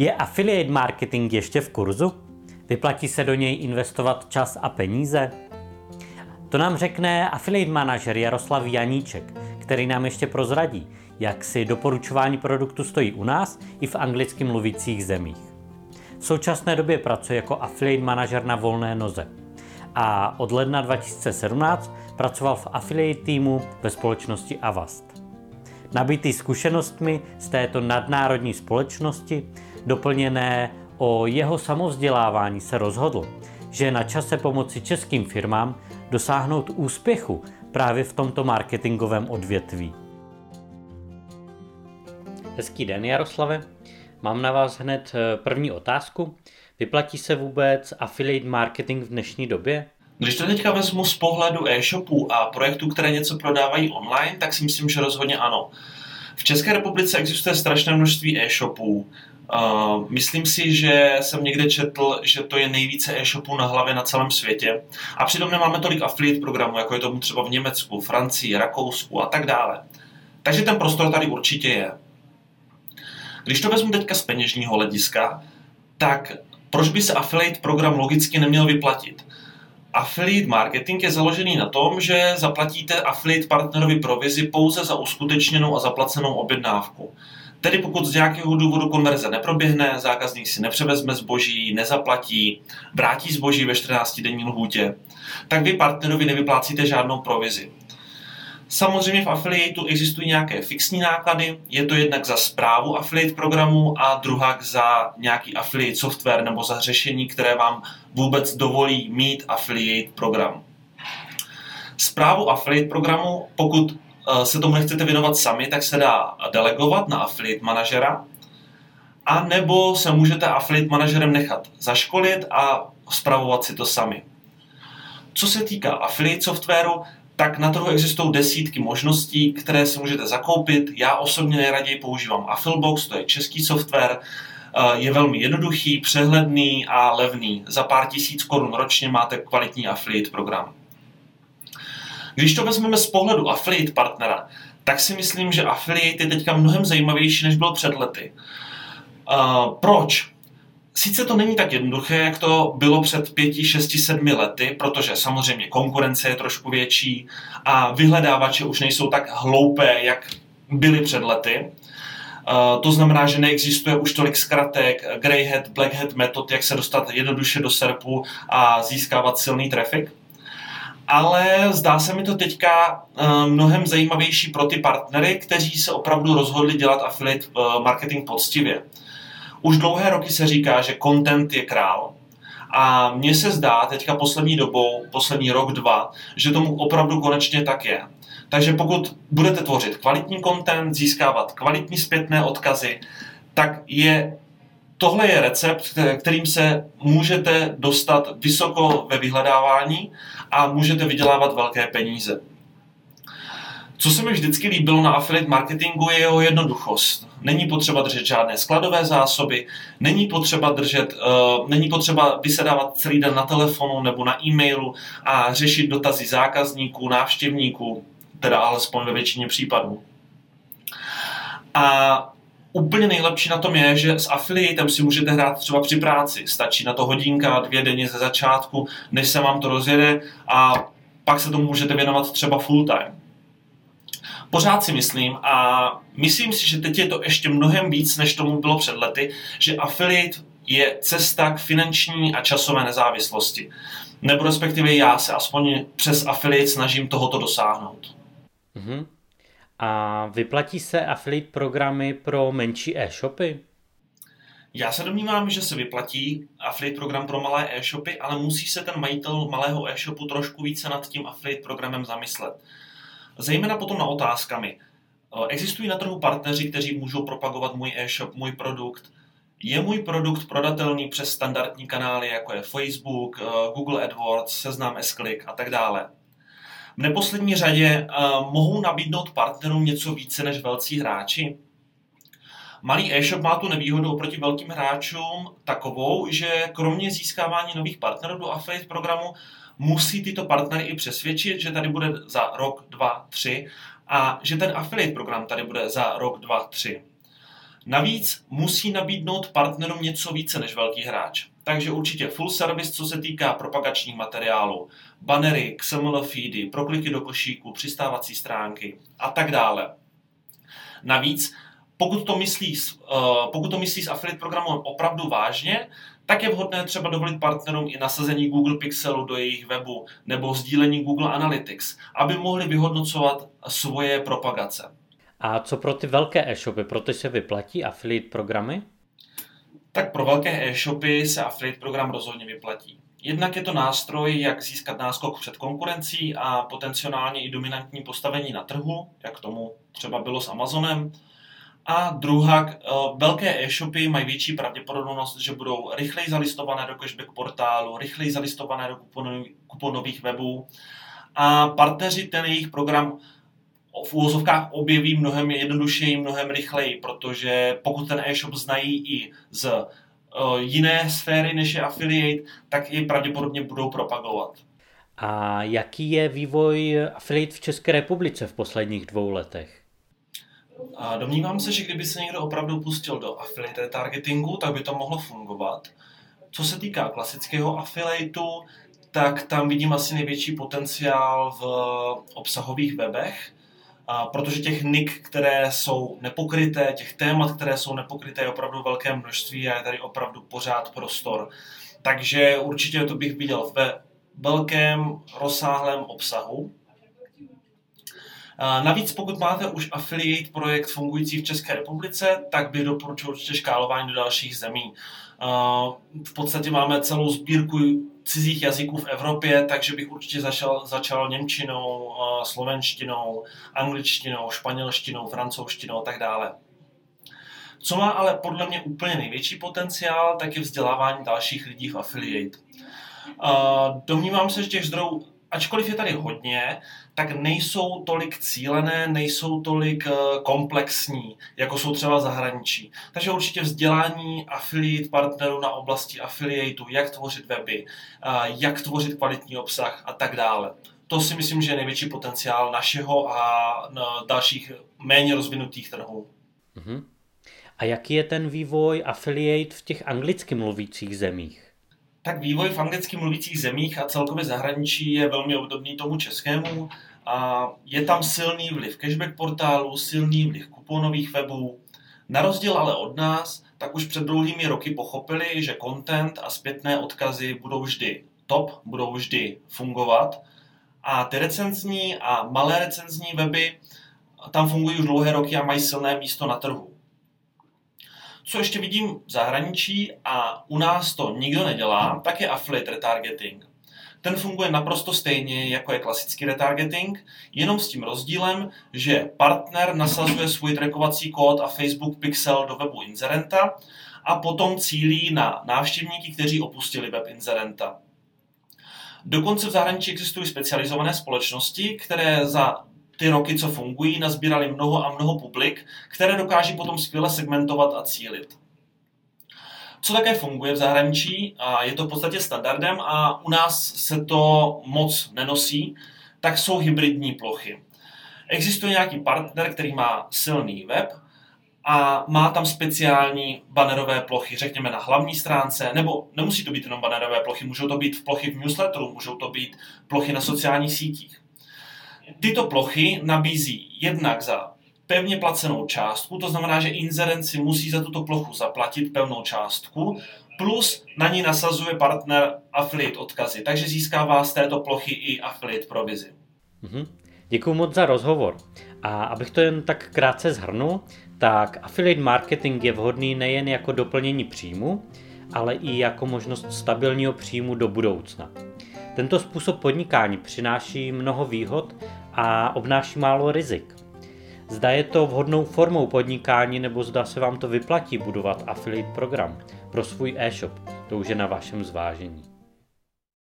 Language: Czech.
Je affiliate marketing ještě v kurzu? Vyplatí se do něj investovat čas a peníze? To nám řekne affiliate manažer Jaroslav Janíček, který nám ještě prozradí, jak si doporučování produktu stojí u nás i v anglicky mluvících zemích. V současné době pracuje jako affiliate manažer na volné noze a od ledna 2017 pracoval v affiliate týmu ve společnosti Avast. Nabitý zkušenostmi z této nadnárodní společnosti, doplněné o jeho samovzdělávání, se rozhodl, že je na čase pomoci českým firmám dosáhnout úspěchu právě v tomto marketingovém odvětví. Hezký den, Jaroslave. Mám na vás hned eh, první otázku. Vyplatí se vůbec affiliate marketing v dnešní době? Když to teďka vezmu z pohledu e-shopů a projektů, které něco prodávají online, tak si myslím, že rozhodně ano. V České republice existuje strašné množství e-shopů. Uh, myslím si, že jsem někde četl, že to je nejvíce e-shopů na hlavě na celém světě. A přitom nemáme tolik affiliate programů, jako je tomu třeba v Německu, Francii, Rakousku a tak dále. Takže ten prostor tady určitě je. Když to vezmu teďka z peněžního hlediska, tak proč by se affiliate program logicky neměl vyplatit? Affiliate marketing je založený na tom, že zaplatíte affiliate partnerovi provizi pouze za uskutečněnou a zaplacenou objednávku. Tedy pokud z nějakého důvodu konverze neproběhne, zákazník si nepřevezme zboží, nezaplatí, vrátí zboží ve 14-denní lhůtě, tak vy partnerovi nevyplácíte žádnou provizi. Samozřejmě v affiliateu existují nějaké fixní náklady, je to jednak za zprávu affiliate programu a druhá za nějaký affiliate software nebo za řešení, které vám vůbec dovolí mít affiliate program. Zprávu affiliate programu, pokud se tomu nechcete věnovat sami, tak se dá delegovat na affiliate manažera, a nebo se můžete affiliate manažerem nechat zaškolit a spravovat si to sami. Co se týká affiliate softwaru, tak na trhu existují desítky možností, které si můžete zakoupit. Já osobně nejraději používám Affilbox, to je český software, eh, je velmi jednoduchý, přehledný a levný. Za pár tisíc korun ročně máte kvalitní affiliate program. Když to vezmeme z pohledu affiliate partnera, tak si myslím, že affiliate je teďka mnohem zajímavější, než byl před lety. Uh, proč? Sice to není tak jednoduché, jak to bylo před pěti, šesti, sedmi lety, protože samozřejmě konkurence je trošku větší a vyhledávače už nejsou tak hloupé, jak byly před lety. Uh, to znamená, že neexistuje už tolik zkratek, grey hat, black hat metod, jak se dostat jednoduše do SERPu a získávat silný traffic. Ale zdá se mi to teďka uh, mnohem zajímavější pro ty partnery, kteří se opravdu rozhodli dělat affiliate uh, marketing poctivě. Už dlouhé roky se říká, že content je král. A mně se zdá teďka poslední dobou, poslední rok, dva, že tomu opravdu konečně tak je. Takže pokud budete tvořit kvalitní content, získávat kvalitní zpětné odkazy, tak je tohle je recept, kterým se můžete dostat vysoko ve vyhledávání a můžete vydělávat velké peníze. Co se mi vždycky líbilo na affiliate marketingu je jeho jednoduchost. Není potřeba držet žádné skladové zásoby, není potřeba držet, uh, není potřeba vysedávat celý den na telefonu nebo na e-mailu a řešit dotazy zákazníků, návštěvníků, teda alespoň ve většině případů. A úplně nejlepší na tom je, že s affiliatem si můžete hrát třeba při práci. Stačí na to hodinka, dvě denně ze začátku, než se vám to rozjede a pak se tomu můžete věnovat třeba full time. Pořád si myslím a myslím si, že teď je to ještě mnohem víc, než tomu bylo před lety, že affiliate je cesta k finanční a časové nezávislosti. Nebo respektive já se aspoň přes affiliate snažím tohoto dosáhnout. Uh-huh. A vyplatí se affiliate programy pro menší e-shopy? Já se domnívám, že se vyplatí affiliate program pro malé e-shopy, ale musí se ten majitel malého e-shopu trošku více nad tím affiliate programem zamyslet zejména potom na otázkami. Eh, existují na trhu partneři, kteří můžou propagovat můj e-shop, můj produkt. Je můj produkt prodatelný přes standardní kanály, jako je Facebook, eh, Google AdWords, Seznam s a tak dále. V neposlední řadě uh, mohou nabídnout partnerům něco více než velcí hráči? Malý e-shop má tu nevýhodu oproti velkým hráčům takovou, že kromě získávání nových partnerů do affiliate programu musí tyto partnery i přesvědčit, že tady bude za rok, dva, tři a že ten affiliate program tady bude za rok, dva, tři. Navíc musí nabídnout partnerům něco více než velký hráč. Takže určitě full service, co se týká propagačních materiálů, banery, XML feedy, prokliky do košíku, přistávací stránky a tak dále. Navíc, pokud to myslí, eh, pokud to myslí s affiliate programem opravdu vážně, tak je vhodné třeba dovolit partnerům i nasazení Google Pixelu do jejich webu nebo sdílení Google Analytics, aby mohli vyhodnocovat svoje propagace. A co pro ty velké e-shopy, pro ty se vyplatí affiliate programy? Tak pro velké e-shopy se affiliate program rozhodně vyplatí. Jednak je to nástroj, jak získat náskok před konkurencí a potenciálně i dominantní postavení na trhu, jak tomu třeba bylo s Amazonem. A druhá, eh, velké e-shopy mají větší pravděpodobnost, že budou rychleji zalistované do cashback portálu, rychleji zalistované do kuponových webů a partneři ten jejich program v úvozovkách objeví mnohem jednodušeji, mnohem rychleji, protože pokud ten e-shop znají i z uh, jiné sféry než je affiliate, tak ji pravděpodobně budou propagovat. A jaký je vývoj affiliate v České republice v posledních dvou letech? A domnívám se, že kdyby se někdo opravdu pustil do affiliate targetingu, tak by to mohlo fungovat. Co se týká klasického affiliateu, tak tam vidím asi největší potenciál v obsahových webech, a protože těch nik, které jsou nepokryté, těch témat, které jsou nepokryté, je opravdu velké množství a je tady opravdu pořád prostor. Takže určitě to bych viděl ve velkém, rozsáhlém obsahu. Navíc pokud máte už affiliate projekt fungující v České republice, tak bych doporučil určitě škálování do dalších zemí. V podstatě máme celou sbírku cizích jazyků v Evropě, takže bych určitě začal, začal němčinou, slovenštinou, angličtinou, španělštinou, francouzštinou a tak dále. Co má ale podle mě úplně největší potenciál, tak je vzdělávání dalších lidí v affiliate. Domnívám se, že těch zdrojů ačkoliv je tady hodně, tak nejsou tolik cílené, nejsou tolik eh, komplexní, jako jsou třeba zahraničí. Takže určitě vzdělání affiliate partnerů na oblasti affiliateu, jak tvořit weby, eh, jak tvořit kvalitní obsah a tak dále. To si myslím, že je největší potenciál našeho a dalších méně rozvinutých trhů. Uh-huh. A jaký je ten vývoj affiliate v těch anglicky mluvících zemích? Tak vývoj v anglicky mluvících zemích a celkově zahraničí je velmi obdobný tomu českému. A je tam silný vliv cashback portálu, silný vliv kuponových webů. Na rozdíl ale od nás, tak už před dlouhými roky pochopili, že content a zpětné odkazy budou vždy top, budou vždy fungovat. A ty recenzní a malé recenzní weby tam fungují už dlouhé roky a mají silné místo na trhu. Co ještě vidím v zahraničí a u nás to nikdo nedělá, tak je affiliate retargeting. Ten funguje naprosto stejně, jako je klasický retargeting, jenom s tím rozdílem, že partner nasazuje svůj trackovací kód a Facebook pixel do webu inzerenta a potom cílí na návštěvníky, kteří opustili web inzerenta. Dokonce v zahraničí existují specializované společnosti, které za ty roky, co fungují, nazbírali mnoho a mnoho publik, které dokáží potom skvěle segmentovat a cílit. Co také funguje v zahraničí, a je to v podstatě standardem a u nás se to moc nenosí, tak jsou hybridní plochy. Existuje nějaký partner, který má silný web a má tam speciální banerové plochy, řekněme na hlavní stránce, nebo nemusí to být jenom banerové plochy, můžou to být v plochy v newsletteru, můžou to být plochy na sociálních sítích. Tyto plochy nabízí jednak za pevně placenou částku, to znamená, že inzerent si musí za tuto plochu zaplatit pevnou částku, plus na ní nasazuje partner affiliate odkazy, takže získává z této plochy i affiliate provizi. Mm-hmm. Děkuji moc za rozhovor. A abych to jen tak krátce zhrnul, tak affiliate marketing je vhodný nejen jako doplnění příjmu, ale i jako možnost stabilního příjmu do budoucna. Tento způsob podnikání přináší mnoho výhod a obnáší málo rizik. Zda je to vhodnou formou podnikání nebo zda se vám to vyplatí budovat affiliate program pro svůj e-shop, to už je na vašem zvážení.